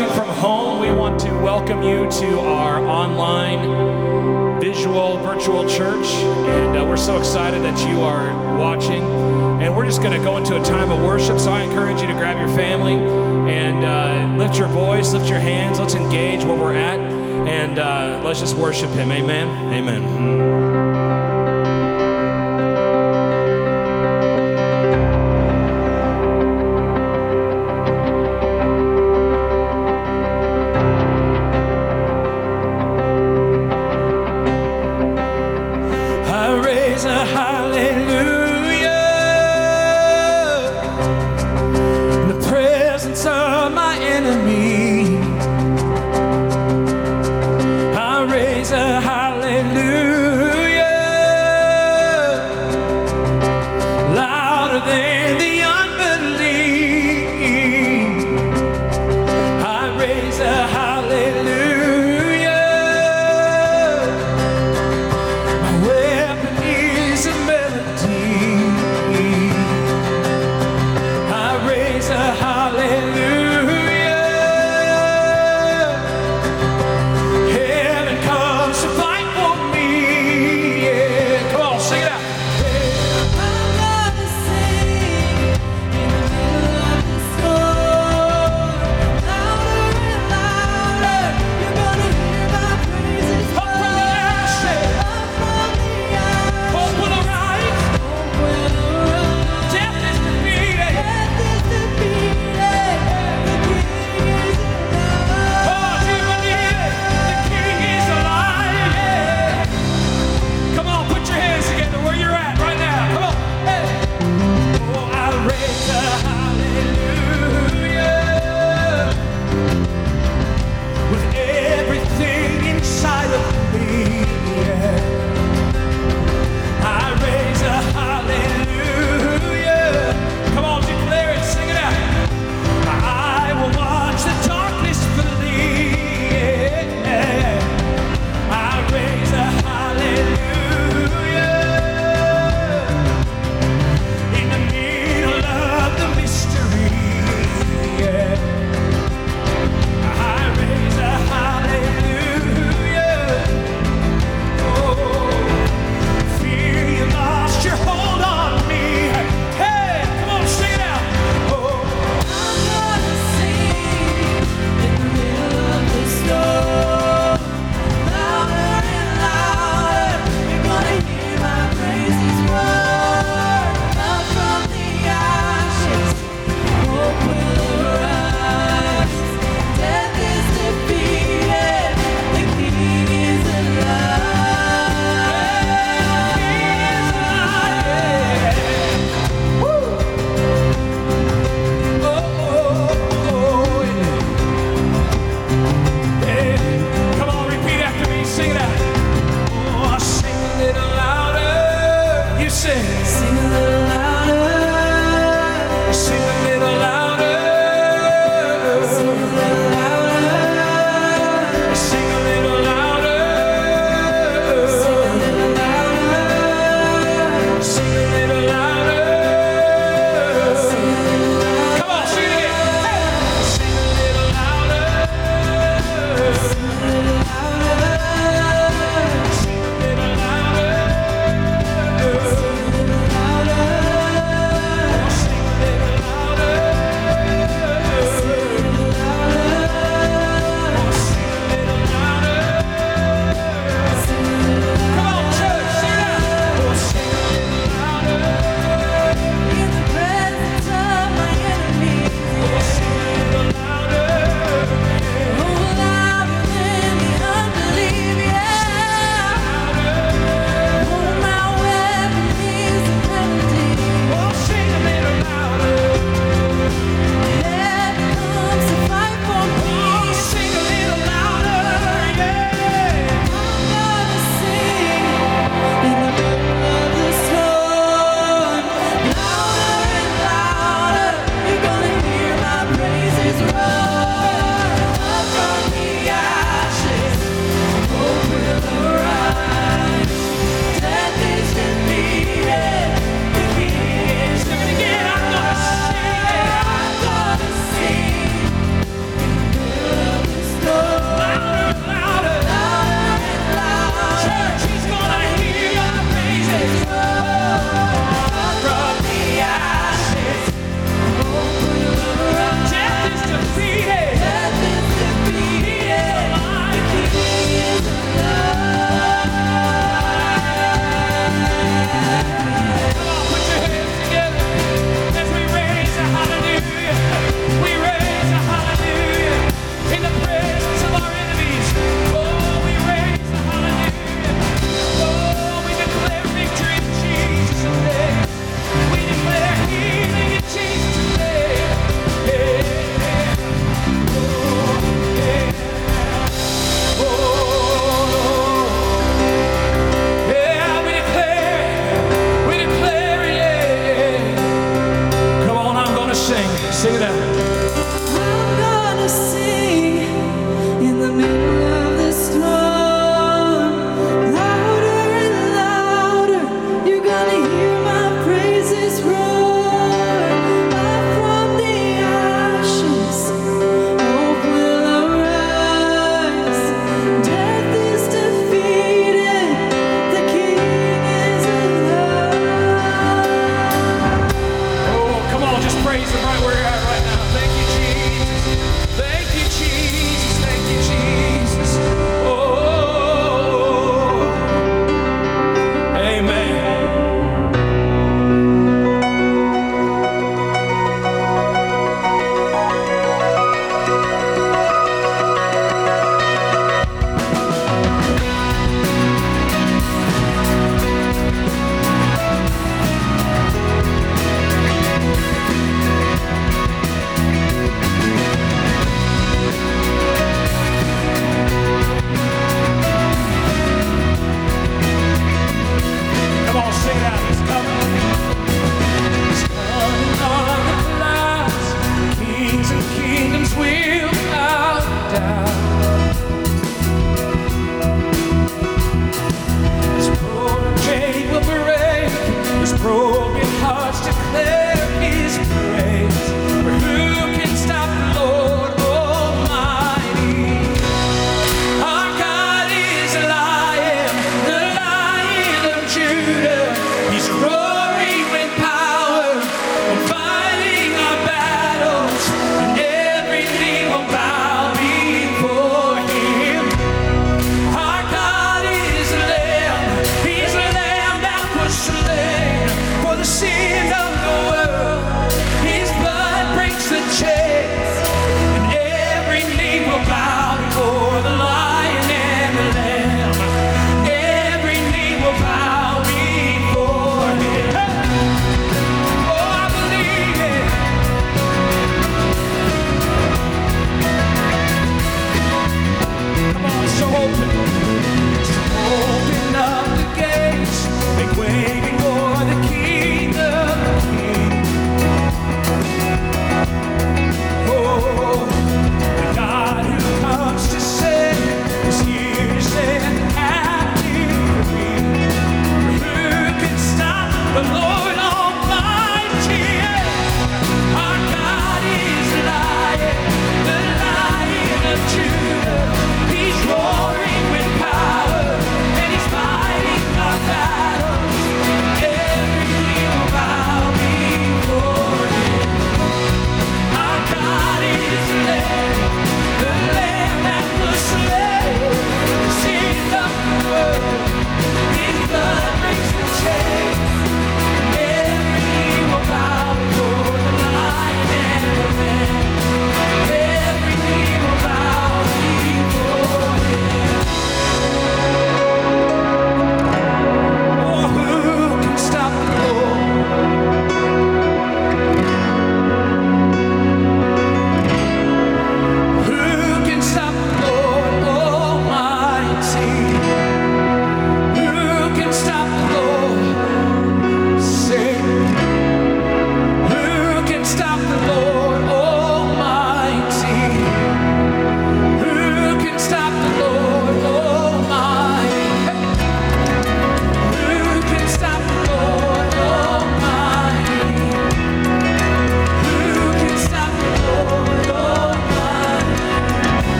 watching from home, we want to welcome you to our online visual virtual church. And uh, we're so excited that you are watching. And we're just going to go into a time of worship. So I encourage you to grab your family and uh, lift your voice, lift your hands. Let's engage where we're at. And uh, let's just worship Him. Amen. Amen.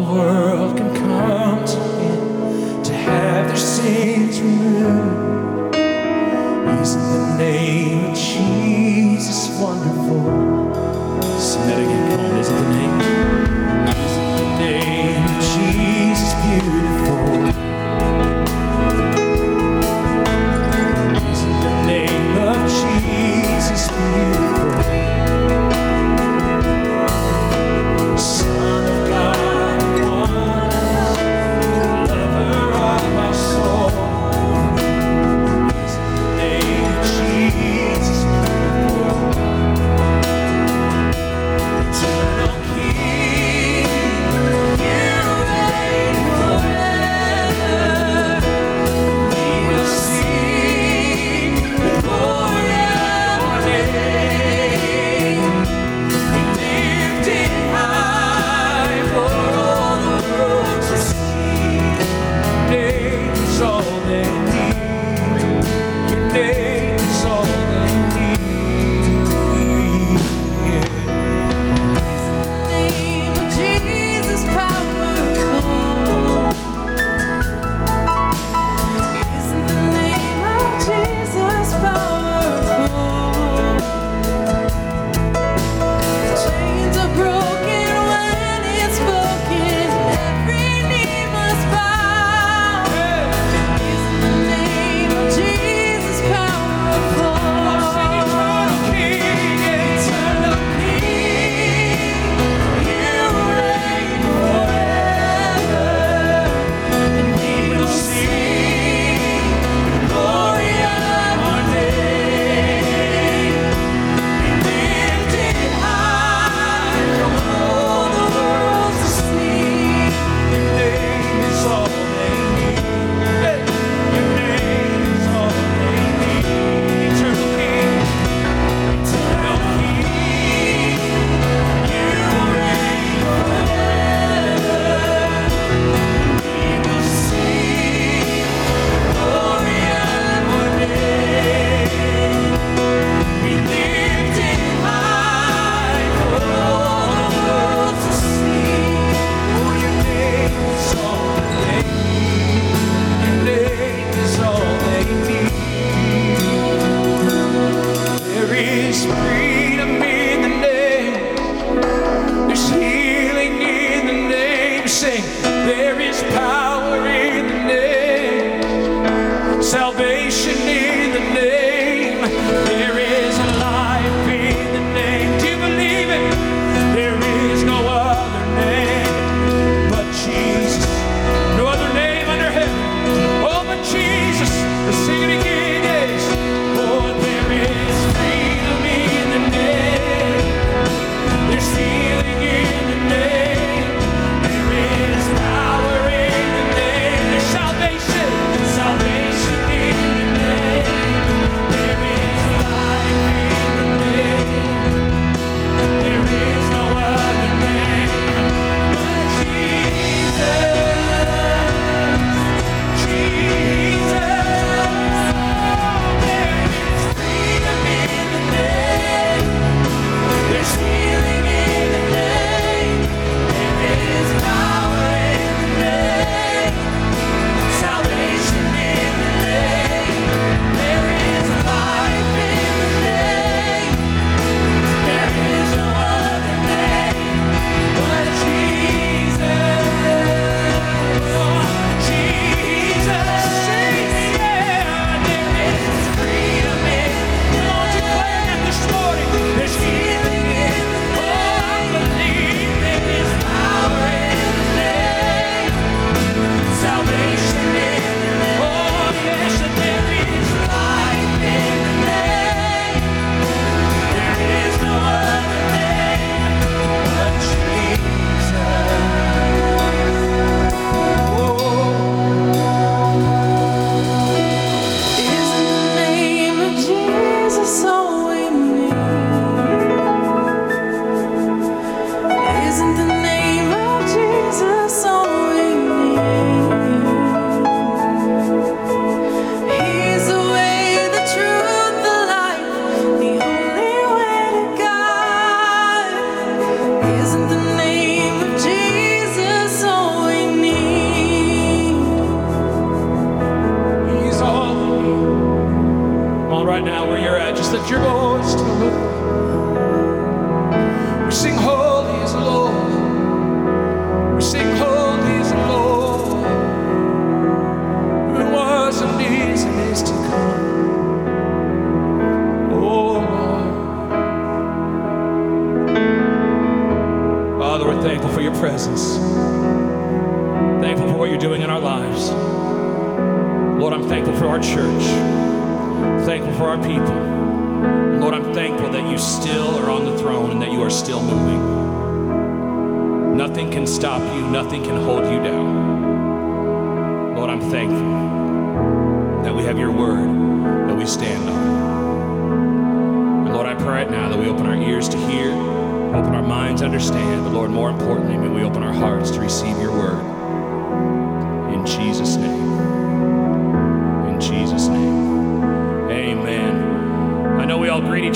World.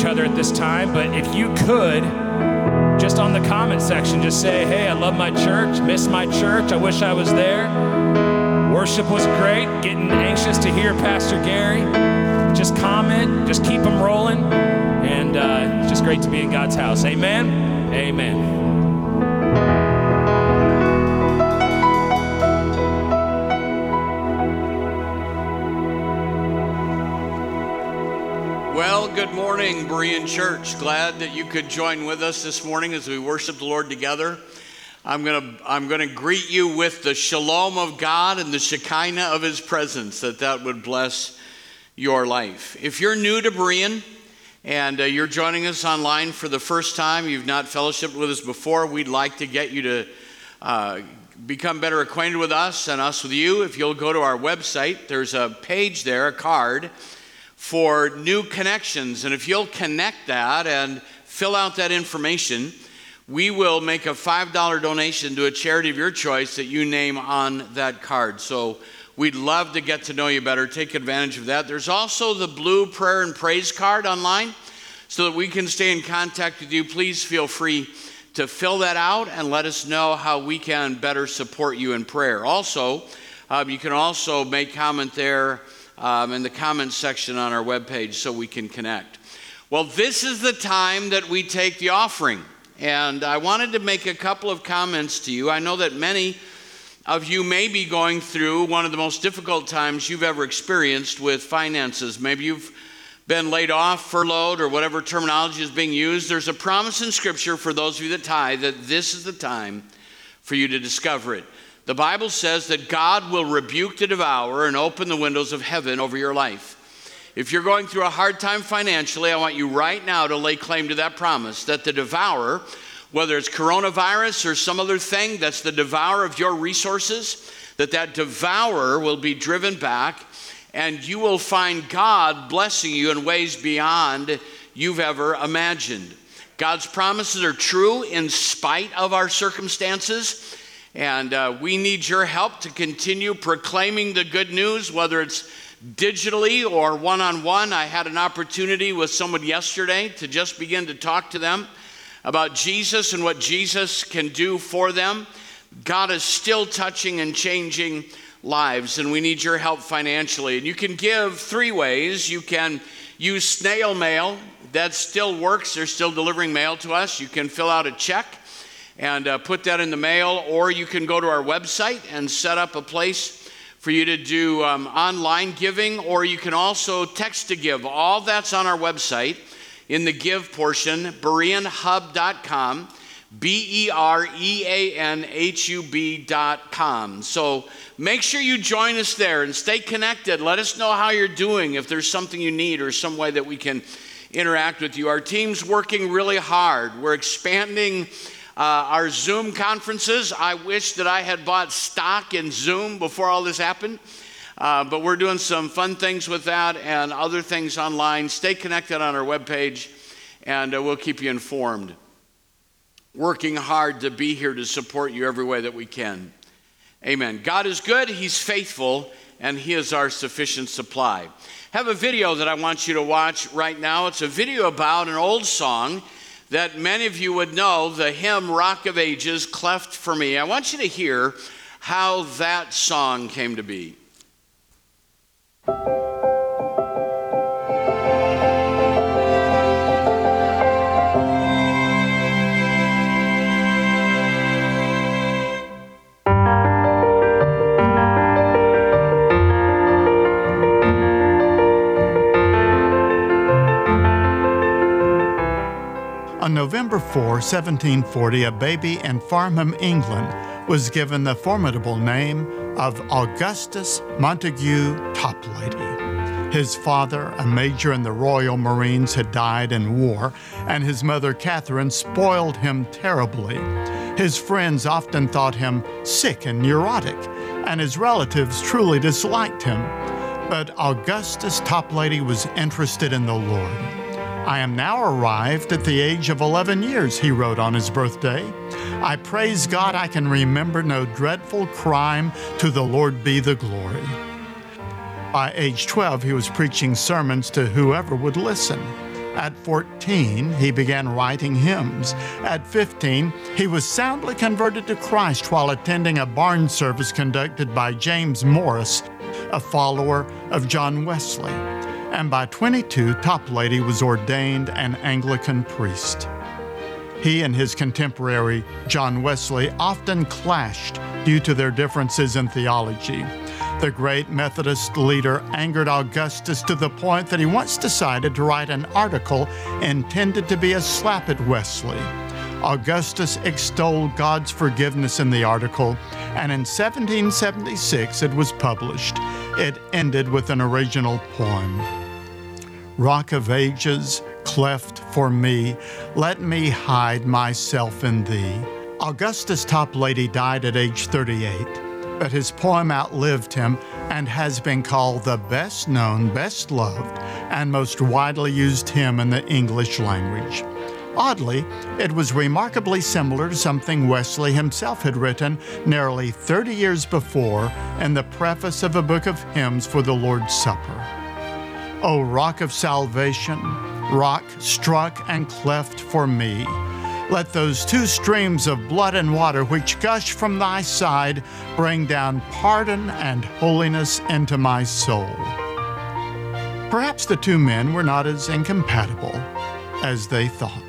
Other at this time, but if you could, just on the comment section, just say, hey, I love my church, miss my church, I wish I was there. Worship was great, getting anxious to hear Pastor Gary. Just comment, just keep them rolling, and uh, it's just great to be in God's house. Amen. Amen. Good morning, Berean Church. Glad that you could join with us this morning as we worship the Lord together. I'm going to I'm going to greet you with the shalom of God and the shekinah of his presence that that would bless your life. If you're new to Berean and uh, you're joining us online for the first time, you've not fellowshipped with us before, we'd like to get you to uh, become better acquainted with us and us with you. If you'll go to our website, there's a page there, a card for new connections. And if you'll connect that and fill out that information, we will make a $5 donation to a charity of your choice that you name on that card. So we'd love to get to know you better. Take advantage of that. There's also the blue prayer and praise card online so that we can stay in contact with you. Please feel free to fill that out and let us know how we can better support you in prayer. Also, um, you can also make comment there um, in the comments section on our webpage so we can connect. Well, this is the time that we take the offering. And I wanted to make a couple of comments to you. I know that many of you may be going through one of the most difficult times you've ever experienced with finances. Maybe you've been laid off, furloughed, or whatever terminology is being used. There's a promise in Scripture for those of you that tithe that this is the time for you to discover it. The Bible says that God will rebuke the devourer and open the windows of heaven over your life. If you're going through a hard time financially, I want you right now to lay claim to that promise that the devourer, whether it's coronavirus or some other thing that's the devourer of your resources, that that devourer will be driven back and you will find God blessing you in ways beyond you've ever imagined. God's promises are true in spite of our circumstances. And uh, we need your help to continue proclaiming the good news, whether it's digitally or one on one. I had an opportunity with someone yesterday to just begin to talk to them about Jesus and what Jesus can do for them. God is still touching and changing lives, and we need your help financially. And you can give three ways. You can use snail mail, that still works, they're still delivering mail to us. You can fill out a check and uh, put that in the mail, or you can go to our website and set up a place for you to do um, online giving, or you can also text to give. All that's on our website in the give portion, bereanhub.com, B E R E A N H U B.com. So make sure you join us there and stay connected. Let us know how you're doing, if there's something you need or some way that we can interact with you. Our team's working really hard. We're expanding our Zoom conferences. I wish that I had bought stock in Zoom before all this happened. Uh, but we're doing some fun things with that and other things online. Stay connected on our webpage, and uh, we'll keep you informed. Working hard to be here to support you every way that we can. Amen. God is good, He's faithful, and He is our sufficient supply. have a video that I want you to watch right now. It's a video about an old song that many of you would know the hymn Rock of Ages, Cleft for Me. I want you to hear how that song came to be. November 4, 1740, a baby in Farnham, England, was given the formidable name of Augustus Montague Toplady. His father, a major in the Royal Marines, had died in war, and his mother, Catherine, spoiled him terribly. His friends often thought him sick and neurotic, and his relatives truly disliked him. But Augustus Toplady was interested in the Lord. I am now arrived at the age of 11 years, he wrote on his birthday. I praise God I can remember no dreadful crime. To the Lord be the glory. By age 12, he was preaching sermons to whoever would listen. At 14, he began writing hymns. At 15, he was soundly converted to Christ while attending a barn service conducted by James Morris, a follower of John Wesley. And by 22, Toplady was ordained an Anglican priest. He and his contemporary, John Wesley, often clashed due to their differences in theology. The great Methodist leader angered Augustus to the point that he once decided to write an article intended to be a slap at Wesley. Augustus extolled God's forgiveness in the article, and in 1776 it was published. It ended with an original poem Rock of Ages, cleft for me, let me hide myself in thee. Augustus Toplady died at age 38 but his poem outlived him and has been called the best known, best loved, and most widely used hymn in the English language. Oddly, it was remarkably similar to something Wesley himself had written nearly 30 years before in the preface of a book of hymns for the Lord's Supper. O rock of salvation, rock struck and cleft for me, let those two streams of blood and water which gush from thy side bring down pardon and holiness into my soul. Perhaps the two men were not as incompatible as they thought.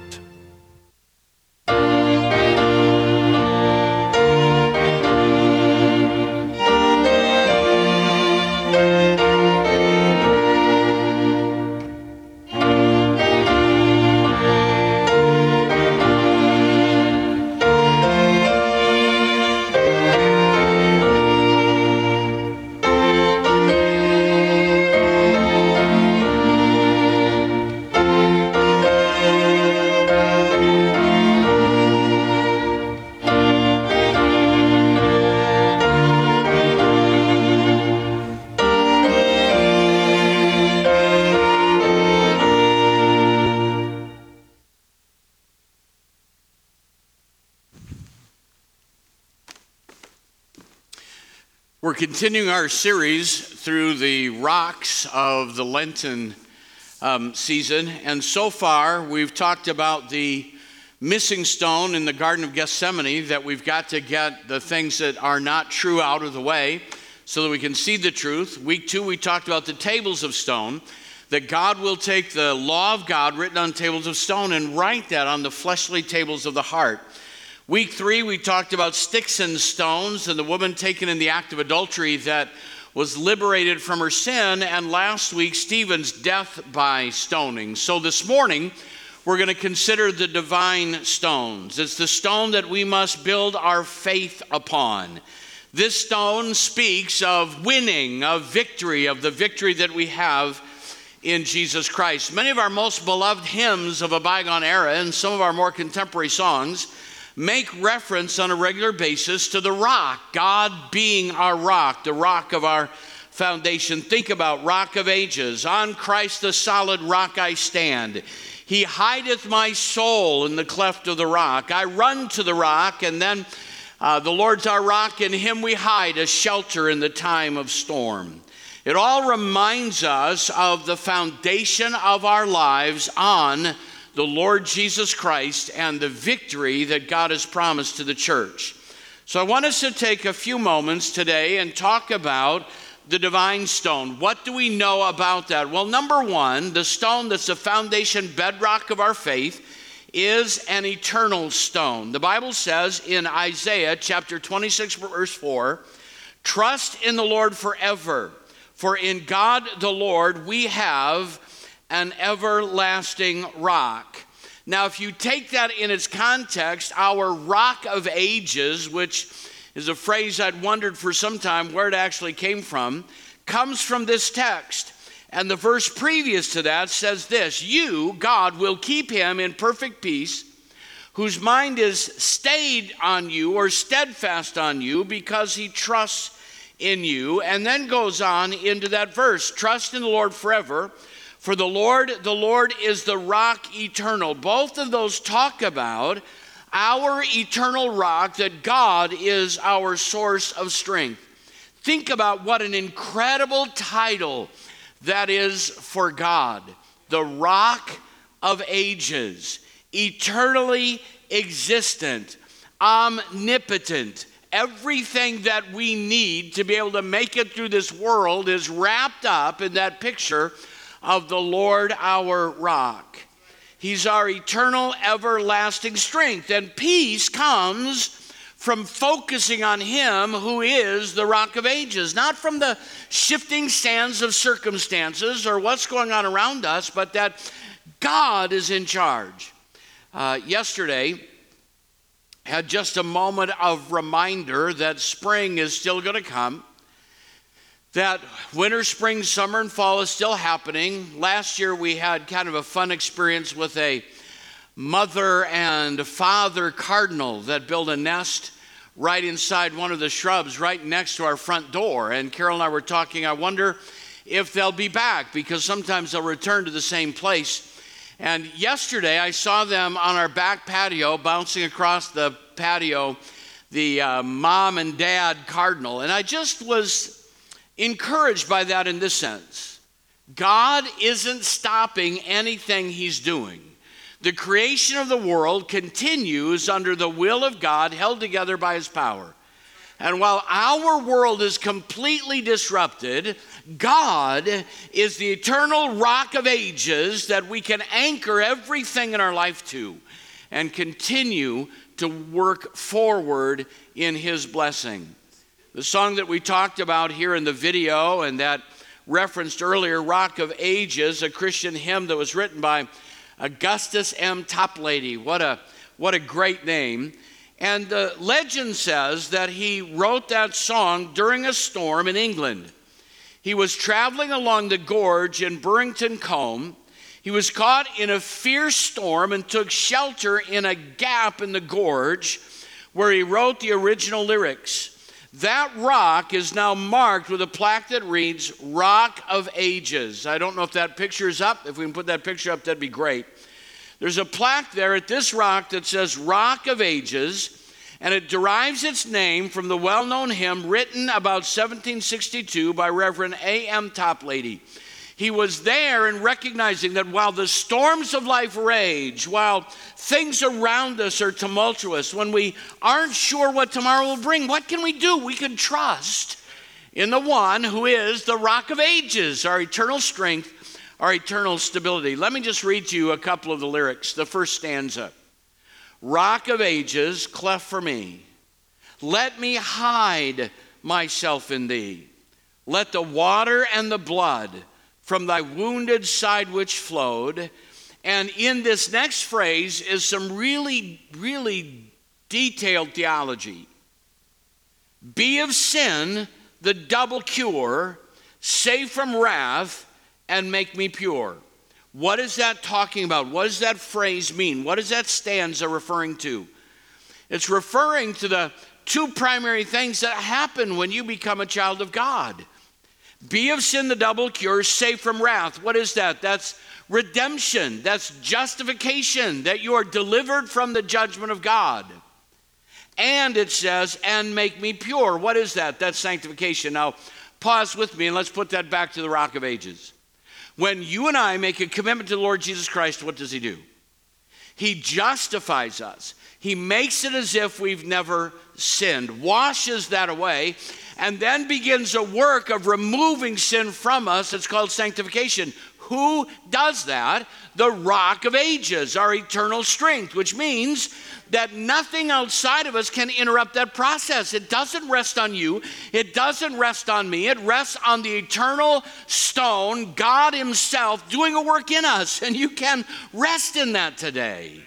Continuing our series through the rocks of the Lenten um, season. And so far, we've talked about the missing stone in the Garden of Gethsemane that we've got to get the things that are not true out of the way so that we can see the truth. Week two, we talked about the tables of stone, that God will take the law of God written on tables of stone and write that on the fleshly tables of the heart. Week three, we talked about sticks and stones and the woman taken in the act of adultery that was liberated from her sin. And last week, Stephen's death by stoning. So this morning, we're going to consider the divine stones. It's the stone that we must build our faith upon. This stone speaks of winning, of victory, of the victory that we have in Jesus Christ. Many of our most beloved hymns of a bygone era and some of our more contemporary songs make reference on a regular basis to the rock, God being our rock, the rock of our foundation. Think about rock of ages. On Christ the solid rock I stand. He hideth my soul in the cleft of the rock. I run to the rock, and then uh, the Lord's our rock, in him we hide a shelter in the time of storm. It all reminds us of the foundation of our lives on the Lord Jesus Christ and the victory that God has promised to the church. So I want us to take a few moments today and talk about the divine stone. What do we know about that? Well, number one, the stone that's the foundation bedrock of our faith is an eternal stone. The Bible says in Isaiah chapter 26, verse 4 Trust in the Lord forever, for in God the Lord we have an everlasting rock. Now, if you take that in its context, our rock of ages, which is a phrase I'd wondered for some time where it actually came from, comes from this text. And the verse previous to that says this You, God, will keep him in perfect peace, whose mind is stayed on you or steadfast on you because he trusts in you. And then goes on into that verse Trust in the Lord forever. For the Lord, the Lord is the rock eternal. Both of those talk about our eternal rock, that God is our source of strength. Think about what an incredible title that is for God the rock of ages, eternally existent, omnipotent. Everything that we need to be able to make it through this world is wrapped up in that picture of the Lord our rock. He's our eternal, everlasting strength. And peace comes from focusing on Him who is the rock of ages, not from the shifting sands of circumstances or what's going on around us, but that God is in charge. Uh, yesterday, had just a moment of reminder that spring is still going to come that winter, spring, summer, and fall is still happening. Last year we had kind of a fun experience with a mother and father cardinal that built a nest right inside one of the shrubs right next to our front door. And Carol and I were talking, I wonder if they'll be back because sometimes they'll return to the same place. And yesterday I saw them on our back patio, bouncing across the patio, the uh, mom and dad cardinal. And I just was encouraged by that in this sense God isn't stopping anything He's doing. The creation of the world continues under the will of God, held together by His power. And while our world is completely disrupted, God is the eternal rock of ages that we can anchor everything in our life to and continue to work forward in His blessing. The song that we talked about here in the video and that referenced earlier, Rock of Ages, a Christian hymn that was written by Augustus M. Toplady. What a, what a great name. And the legend says that he wrote that song during a storm in England. He was traveling along the gorge in Burrington Combe. He was caught in a fierce storm and took shelter in a gap in the gorge where he wrote the original lyrics. That rock is now marked with a plaque that reads Rock of Ages. I don't know if that picture is up. If we can put that picture up, that'd be great. There's a plaque there at this rock that says Rock of Ages, and it derives its name from the well known hymn written about 1762 by Reverend A.M. Toplady. He was there in recognizing that while the storms of life rage, while things around us are tumultuous, when we aren't sure what tomorrow will bring, what can we do? We can trust in the one who is the rock of ages, our eternal strength, our eternal stability. Let me just read to you a couple of the lyrics. The first stanza Rock of ages, cleft for me. Let me hide myself in thee. Let the water and the blood from thy wounded side which flowed. And in this next phrase is some really, really detailed theology. Be of sin the double cure, save from wrath, and make me pure. What is that talking about? What does that phrase mean? What is that stanza referring to? It's referring to the two primary things that happen when you become a child of God. Be of sin the double cure, safe from wrath. What is that? That's redemption, that's justification, that you are delivered from the judgment of God. And it says, and make me pure. What is that? That's sanctification. Now, pause with me and let's put that back to the rock of ages. When you and I make a commitment to the Lord Jesus Christ, what does He do? He justifies us. He makes it as if we've never sinned, washes that away, and then begins a work of removing sin from us. It's called sanctification. Who does that? The rock of ages, our eternal strength, which means that nothing outside of us can interrupt that process. It doesn't rest on you, it doesn't rest on me. It rests on the eternal stone, God Himself, doing a work in us. And you can rest in that today.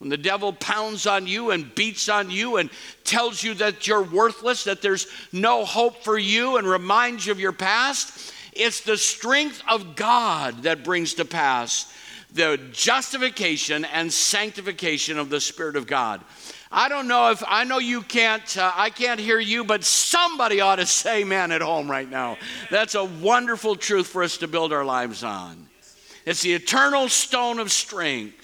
When the devil pounds on you and beats on you and tells you that you're worthless, that there's no hope for you, and reminds you of your past, it's the strength of God that brings to pass the justification and sanctification of the Spirit of God. I don't know if I know you can't, uh, I can't hear you, but somebody ought to say man at home right now. That's a wonderful truth for us to build our lives on. It's the eternal stone of strength.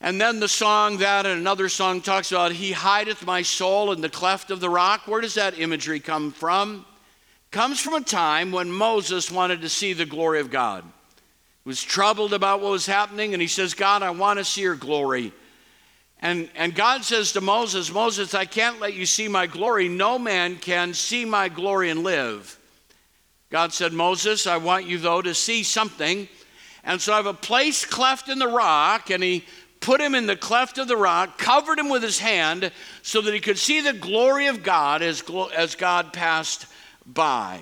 And then the song that and another song talks about, He hideth my soul in the cleft of the rock. Where does that imagery come from? Comes from a time when Moses wanted to see the glory of God. He was troubled about what was happening, and he says, God, I want to see your glory. And, and God says to Moses, Moses, I can't let you see my glory. No man can see my glory and live. God said, Moses, I want you, though, to see something. And so I have a place cleft in the rock, and he put him in the cleft of the rock, covered him with his hand, so that he could see the glory of God as, as God passed by.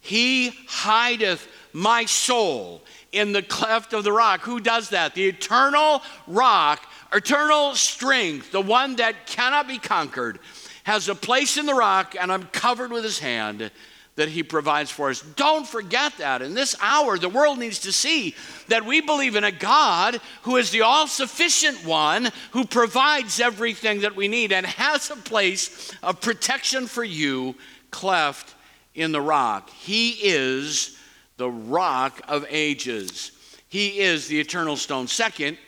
He hideth my soul in the cleft of the rock. Who does that? The eternal rock eternal strength, the one that cannot be conquered, has a place in the rock, and I'm covered with his hand that he provides for us. Don't forget that. In this hour, the world needs to see that we believe in a God who is the all sufficient one who provides everything that we need and has a place of protection for you cleft in the rock. He is the rock of ages, He is the eternal stone. Second,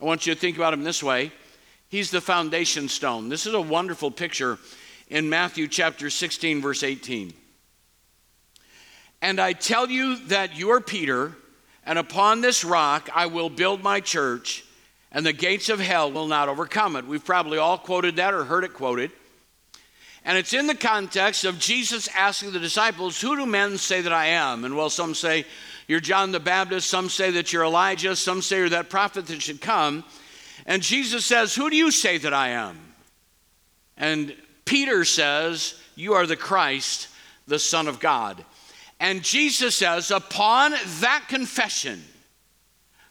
I want you to think about him this way He's the foundation stone. This is a wonderful picture in Matthew chapter 16, verse 18. And I tell you that you are Peter, and upon this rock I will build my church, and the gates of hell will not overcome it. We've probably all quoted that or heard it quoted. And it's in the context of Jesus asking the disciples, Who do men say that I am? And well, some say, you're John the Baptist. Some say that you're Elijah. Some say you're that prophet that should come. And Jesus says, Who do you say that I am? And Peter says, You are the Christ, the Son of God. And Jesus says, Upon that confession,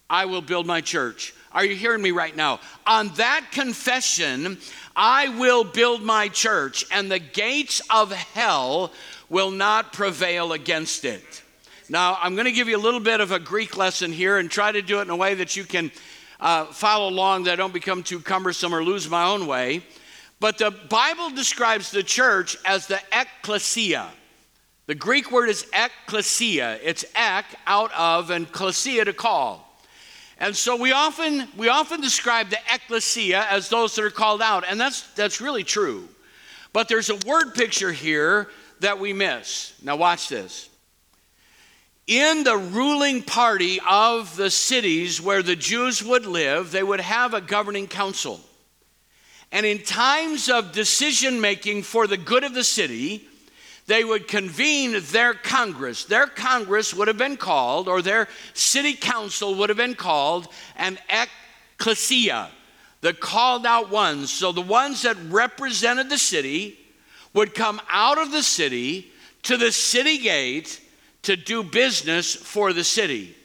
I will build my church. Are you hearing me right now? On that confession, I will build my church, and the gates of hell will not prevail against it. Now, I'm going to give you a little bit of a Greek lesson here and try to do it in a way that you can uh, follow along, that I don't become too cumbersome or lose my own way. But the Bible describes the church as the ecclesia. The Greek word is ecclesia. It's ek, out of, and klesia, to call. And so we often, we often describe the ecclesia as those that are called out, and that's, that's really true. But there's a word picture here that we miss. Now, watch this in the ruling party of the cities where the Jews would live, they would have a governing council. And in times of decision making for the good of the city, they would convene their Congress. Their Congress would have been called, or their city council would have been called, an ecclesia, the called out ones. So the ones that represented the city would come out of the city to the city gate to do business for the city.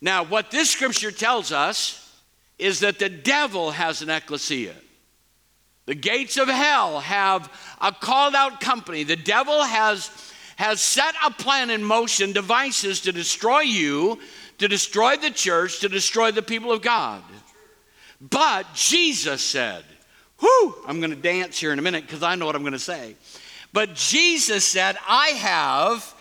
Now, what this scripture tells us is that the devil has an ecclesia. The gates of hell have a called out company. The devil has, has set a plan in motion, devices to destroy you, to destroy the church, to destroy the people of God. But Jesus said, Whew, I'm going to dance here in a minute because I know what I'm going to say. But Jesus said, I have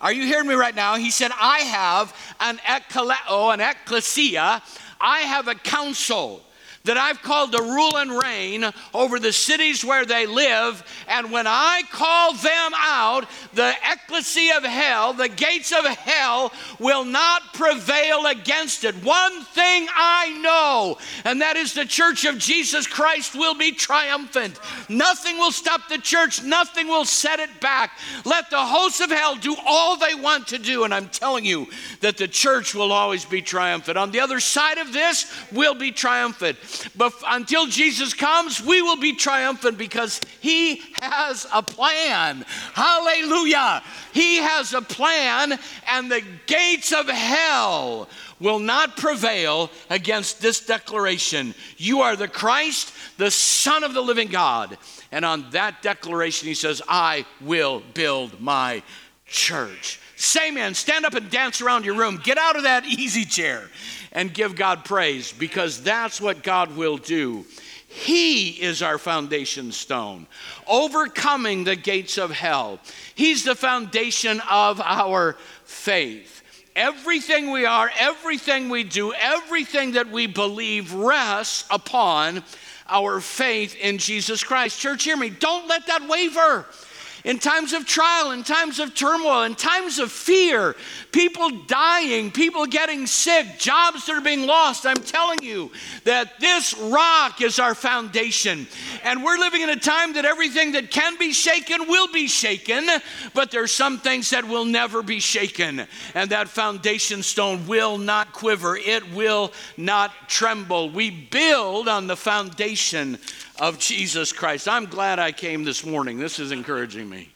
are you hearing me right now? He said, I have an ekkaleo, an ecclesia. I have a council that I've called to rule and reign over the cities where they live. And when I call them out, the ecclesia of hell, the gates of hell, will not prevail against it. One thing I know, and that is the church of Jesus Christ will be triumphant. Nothing will stop the church, nothing will set it back. Let the hosts of hell do all they want to do. And I'm telling you that the church will always be triumphant. On the other side of this, we'll be triumphant. But until Jesus comes, we will be triumphant because he has a plan. Hallelujah. He has a plan, and the gates of hell will not prevail against this declaration. You are the Christ, the Son of the living God. And on that declaration, he says, I will build my church. Say, man, stand up and dance around your room. Get out of that easy chair and give God praise because that's what God will do. He is our foundation stone, overcoming the gates of hell. He's the foundation of our faith. Everything we are, everything we do, everything that we believe rests upon our faith in Jesus Christ. Church, hear me. Don't let that waver in times of trial, in times of turmoil, in times of fear, people dying, people getting sick, jobs that are being lost. I'm telling you that this rock is our foundation. And we're living in a time that everything that can be shaken will be shaken, but there's some things that will never be shaken. And that foundation stone will not quiver, it will not tremble. We build on the foundation of Jesus Christ. I'm glad I came this morning. This is encouraging me.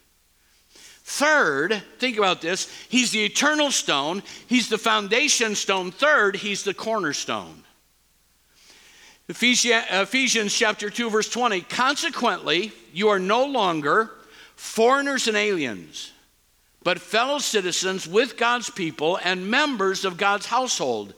Third, think about this. He's the eternal stone, he's the foundation stone. Third, he's the cornerstone. Ephesians, chapter 2 verse 20. Consequently, you are no longer foreigners and aliens, but fellow citizens with God's people and members of God's household,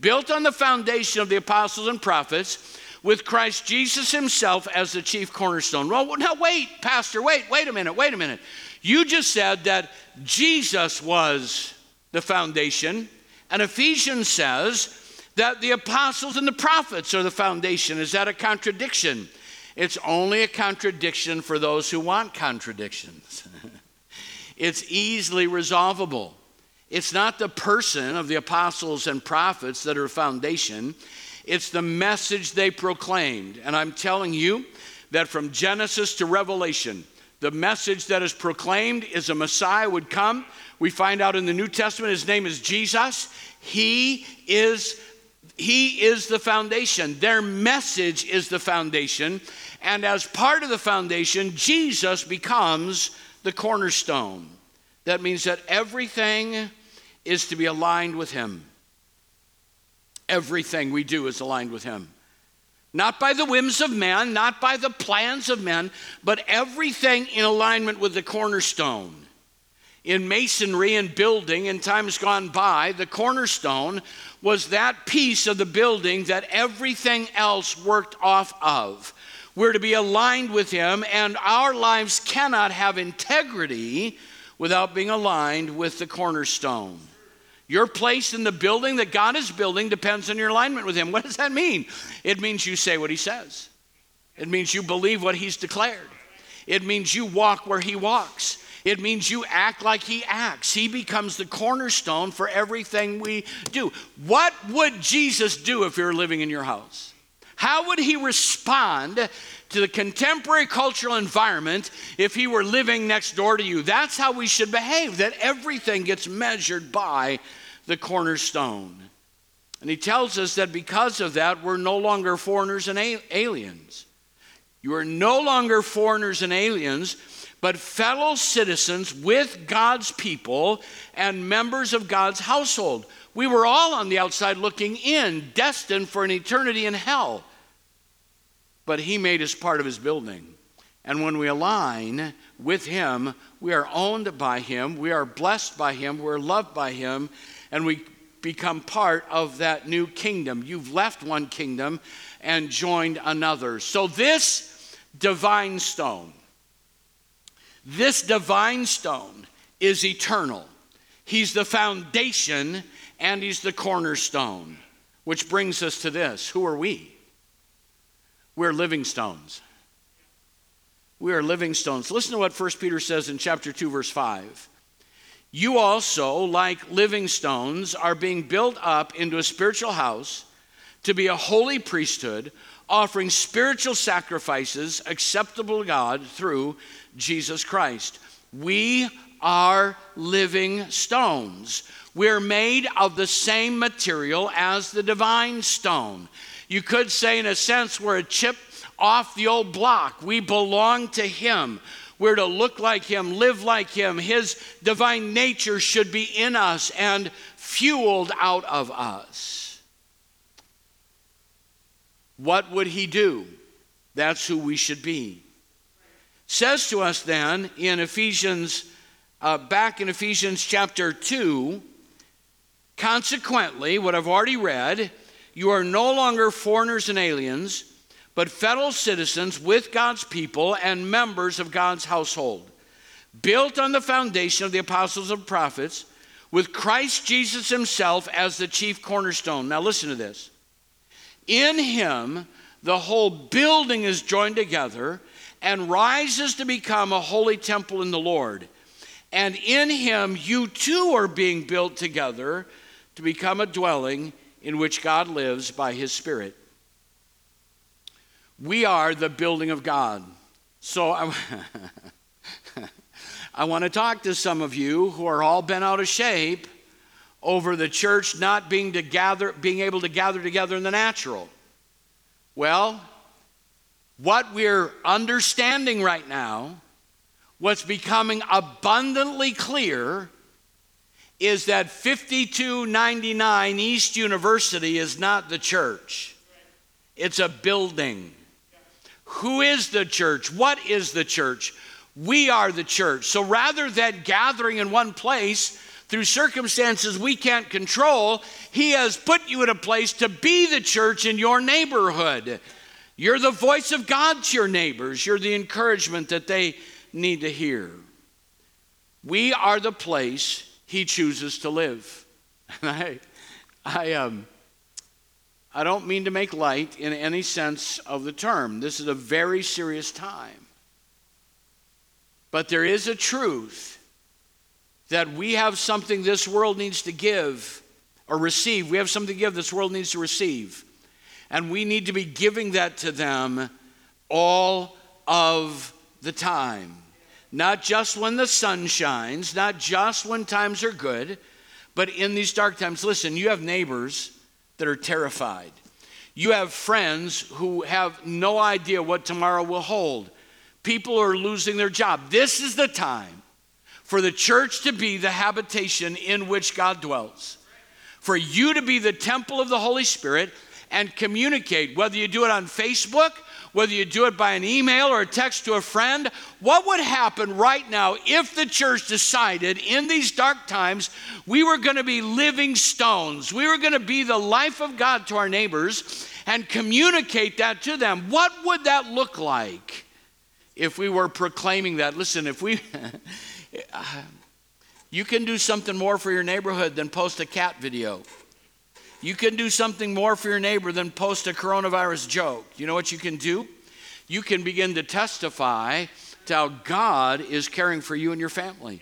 built on the foundation of the apostles and prophets with Christ Jesus himself as the chief cornerstone. Well, now wait, Pastor, wait, wait a minute, wait a minute. You just said that Jesus was the foundation, and Ephesians says that the apostles and the prophets are the foundation. Is that a contradiction? It's only a contradiction for those who want contradictions. it's easily resolvable. It's not the person of the apostles and prophets that are foundation. It's the message they proclaimed. And I'm telling you that from Genesis to Revelation, the message that is proclaimed is a Messiah would come. We find out in the New Testament his name is Jesus. He is he is the foundation. Their message is the foundation. And as part of the foundation, Jesus becomes the cornerstone. That means that everything is to be aligned with him. Everything we do is aligned with Him. Not by the whims of man, not by the plans of men, but everything in alignment with the cornerstone. In masonry and building in times gone by, the cornerstone was that piece of the building that everything else worked off of. We're to be aligned with Him, and our lives cannot have integrity without being aligned with the cornerstone. Your place in the building that God is building depends on your alignment with Him. What does that mean? It means you say what He says, it means you believe what He's declared, it means you walk where He walks. It means you act like he acts. He becomes the cornerstone for everything we do. What would Jesus do if you were living in your house? How would he respond to the contemporary cultural environment if he were living next door to you? That's how we should behave, that everything gets measured by the cornerstone. And he tells us that because of that, we're no longer foreigners and aliens. You are no longer foreigners and aliens, but fellow citizens with God's people and members of God's household. We were all on the outside looking in, destined for an eternity in hell. But he made us part of his building. And when we align with him, we are owned by him, we are blessed by him, we're loved by him, and we become part of that new kingdom. You've left one kingdom and joined another. So, this divine stone, this divine stone is eternal. He's the foundation and he's the cornerstone, which brings us to this who are we? We're living stones. We are living stones. Listen to what 1 Peter says in chapter 2, verse 5. You also, like living stones, are being built up into a spiritual house to be a holy priesthood, offering spiritual sacrifices acceptable to God through Jesus Christ. We are living stones. We're made of the same material as the divine stone. You could say, in a sense, we're a chip off the old block. We belong to Him. We're to look like Him, live like Him. His divine nature should be in us and fueled out of us. What would He do? That's who we should be. Says to us then in Ephesians, uh, back in Ephesians chapter 2, consequently, what I've already read, you are no longer foreigners and aliens, but fellow citizens with God's people and members of God's household, built on the foundation of the apostles and prophets, with Christ Jesus himself as the chief cornerstone. Now, listen to this. In him, the whole building is joined together and rises to become a holy temple in the Lord. And in him, you too are being built together to become a dwelling in which God lives by his Spirit. We are the building of God. So I, I want to talk to some of you who are all bent out of shape over the church not being, to gather, being able to gather together in the natural. Well, what we're understanding right now, what's becoming abundantly clear, is that 5299 East University is not the church, it's a building. Who is the church? What is the church? We are the church. So rather than gathering in one place, through circumstances we can't control, He has put you in a place to be the church in your neighborhood. You're the voice of God to your neighbors, you're the encouragement that they need to hear. We are the place He chooses to live. I, I, um, I don't mean to make light in any sense of the term. This is a very serious time. But there is a truth that we have something this world needs to give or receive. We have something to give this world needs to receive. And we need to be giving that to them all of the time. Not just when the sun shines, not just when times are good, but in these dark times. Listen, you have neighbors that are terrified. You have friends who have no idea what tomorrow will hold. People are losing their job. This is the time for the church to be the habitation in which God dwells, for you to be the temple of the Holy Spirit and communicate, whether you do it on Facebook, whether you do it by an email or a text to a friend. What would happen right now if the church decided in these dark times we were going to be living stones? We were going to be the life of God to our neighbors and communicate that to them. What would that look like if we were proclaiming that? Listen, if we. you can do something more for your neighborhood than post a cat video. You can do something more for your neighbor than post a coronavirus joke. You know what you can do? You can begin to testify to how God is caring for you and your family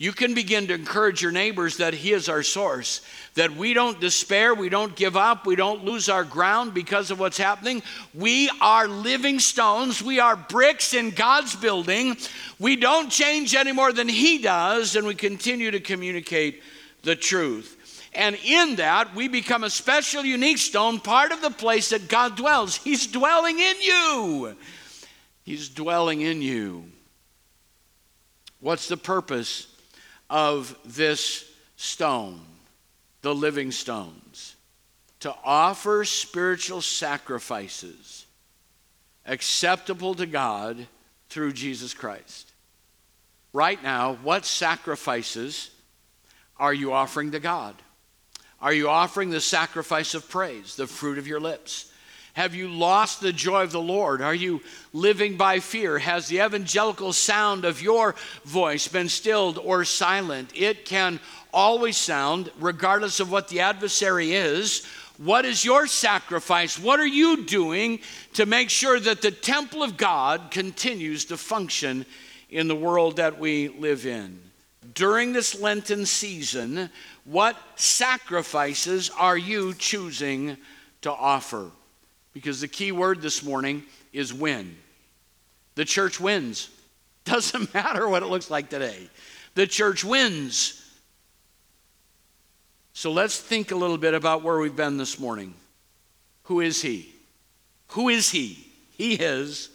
you can begin to encourage your neighbors that He is our source, that we don't despair, we don't give up, we don't lose our ground because of what's happening. We are living stones, we are bricks in God's building. We don't change any more than He does, and we continue to communicate the truth. And in that, we become a special, unique stone, part of the place that God dwells. He's dwelling in you. He's dwelling in you. What's the purpose of this stone, the living stones, to offer spiritual sacrifices acceptable to God through Jesus Christ. Right now, what sacrifices are you offering to God? Are you offering the sacrifice of praise, the fruit of your lips? Have you lost the joy of the Lord? Are you living by fear? Has the evangelical sound of your voice been stilled or silent? It can always sound, regardless of what the adversary is. What is your sacrifice? What are you doing to make sure that the temple of God continues to function in the world that we live in? During this Lenten season, what sacrifices are you choosing to offer? because the key word this morning is win. The church wins. Doesn't matter what it looks like today. The church wins. So let's think a little bit about where we've been this morning. Who is he? Who is he? He is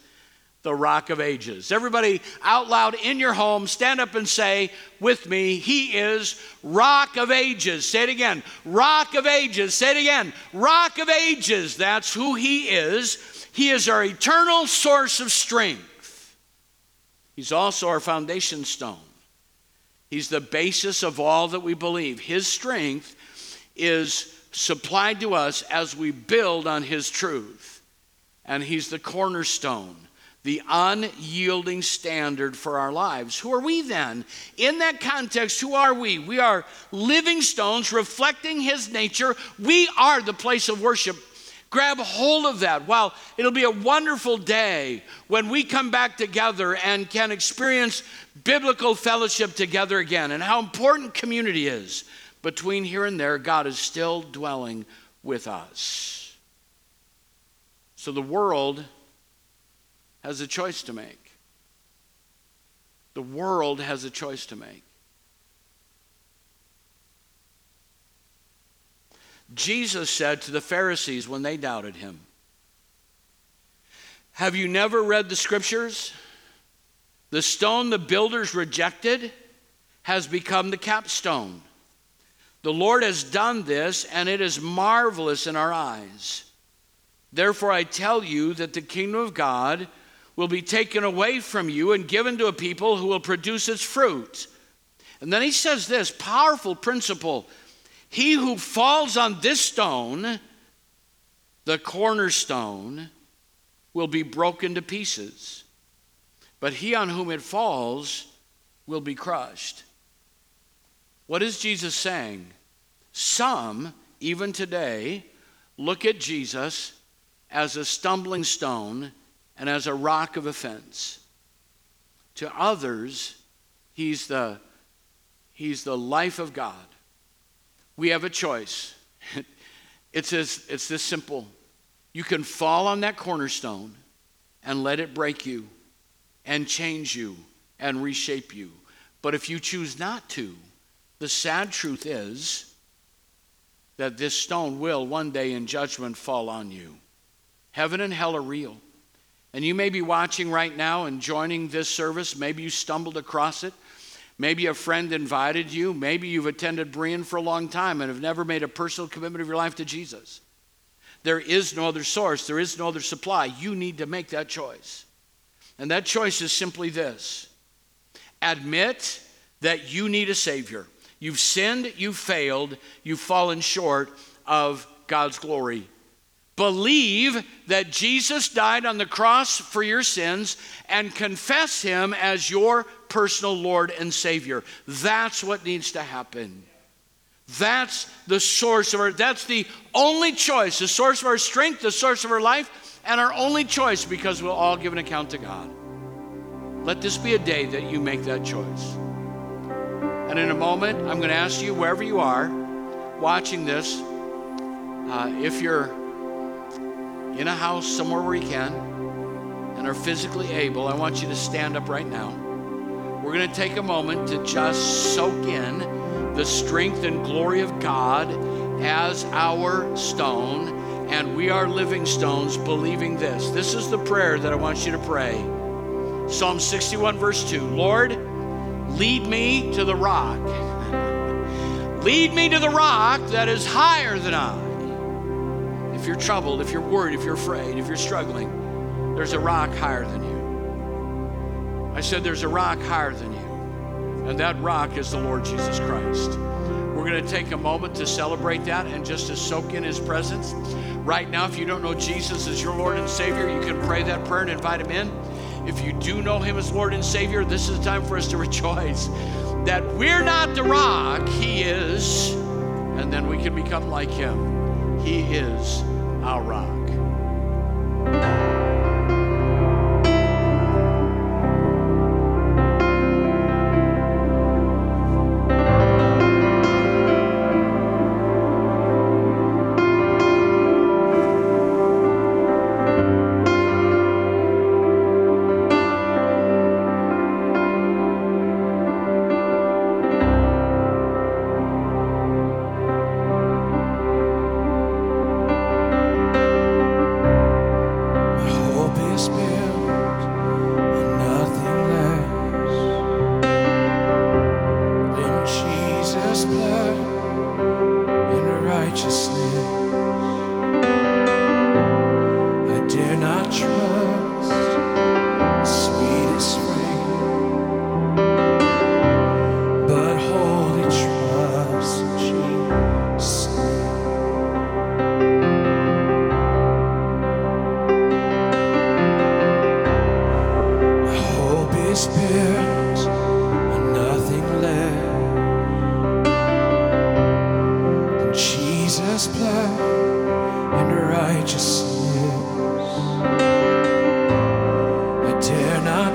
the rock of ages. Everybody out loud in your home, stand up and say with me, He is rock of ages. Say it again, rock of ages. Say it again, rock of ages. That's who He is. He is our eternal source of strength. He's also our foundation stone. He's the basis of all that we believe. His strength is supplied to us as we build on His truth. And He's the cornerstone the unyielding standard for our lives. Who are we then? In that context, who are we? We are living stones reflecting His nature. We are the place of worship. Grab hold of that. Wow, it'll be a wonderful day when we come back together and can experience biblical fellowship together again, and how important community is. Between here and there, God is still dwelling with us. So the world has a choice to make. The world has a choice to make. Jesus said to the Pharisees when they doubted him, Have you never read the scriptures? The stone the builders rejected has become the capstone. The Lord has done this, and it is marvelous in our eyes. Therefore, I tell you that the kingdom of God will be taken away from you and given to a people who will produce its fruit. And then he says this powerful principle He who falls on this stone, the cornerstone, will be broken to pieces, but he on whom it falls will be crushed. What is Jesus saying? Some, even today, look at Jesus as a stumbling stone and as a rock of offense. To others, he's the, he's the life of God. We have a choice. It's, as, it's this simple. You can fall on that cornerstone and let it break you and change you and reshape you. But if you choose not to, the sad truth is that this stone will one day in judgment fall on you. Heaven and hell are real. And you may be watching right now and joining this service. Maybe you stumbled across it. Maybe a friend invited you. Maybe you've attended Berean for a long time and have never made a personal commitment of your life to Jesus. There is no other source, there is no other supply. You need to make that choice. And that choice is simply this admit that you need a Savior. You've sinned, you've failed, you've fallen short of God's glory believe that Jesus died on the cross for your sins and confess him as your personal Lord and Savior. That's what needs to happen. That's the source of our, that's the only choice, the source of our strength, the source of our life, and our only choice because we'll all give an account to God. Let this be a day that you make that choice. And in a moment, I'm going to ask you, wherever you are watching this, uh, if you're in a house somewhere where you can and are physically able, I want you to stand up right now. We're going to take a moment to just soak in the strength and glory of God as our stone. And we are living stones believing this. This is the prayer that I want you to pray. Psalm 61, verse 2 Lord, lead me to the rock. lead me to the rock that is higher than I if you're troubled, if you're worried, if you're afraid, if you're struggling, there's a rock higher than you. I said, There's a rock higher than you. And that rock is the Lord Jesus Christ. We're going to take a moment to celebrate that and just to soak in his presence. Right now, if you don't know Jesus as your Lord and Savior, you can pray that prayer and invite him in. If you do know him as Lord and Savior, this is the time for us to rejoice that we're not the rock, he is, and then we can become like him. He is rock.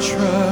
Trust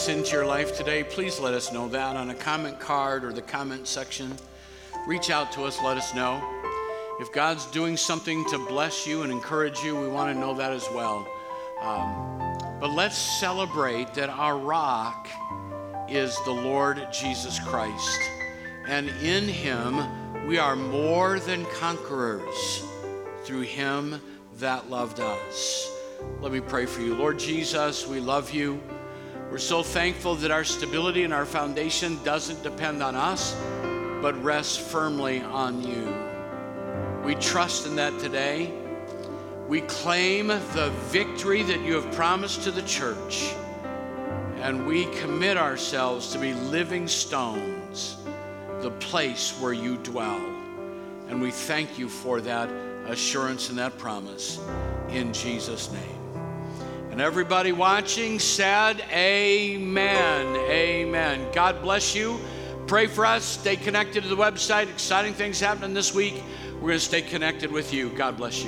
Jesus into your life today, please let us know that on a comment card or the comment section. Reach out to us, let us know. If God's doing something to bless you and encourage you, we want to know that as well. Um, but let's celebrate that our rock is the Lord Jesus Christ. And in him, we are more than conquerors through him that loved us. Let me pray for you. Lord Jesus, we love you. We're so thankful that our stability and our foundation doesn't depend on us, but rests firmly on you. We trust in that today. We claim the victory that you have promised to the church, and we commit ourselves to be living stones, the place where you dwell. And we thank you for that assurance and that promise in Jesus' name. And everybody watching said, Amen. Amen. God bless you. Pray for us. Stay connected to the website. Exciting things happening this week. We're going to stay connected with you. God bless you.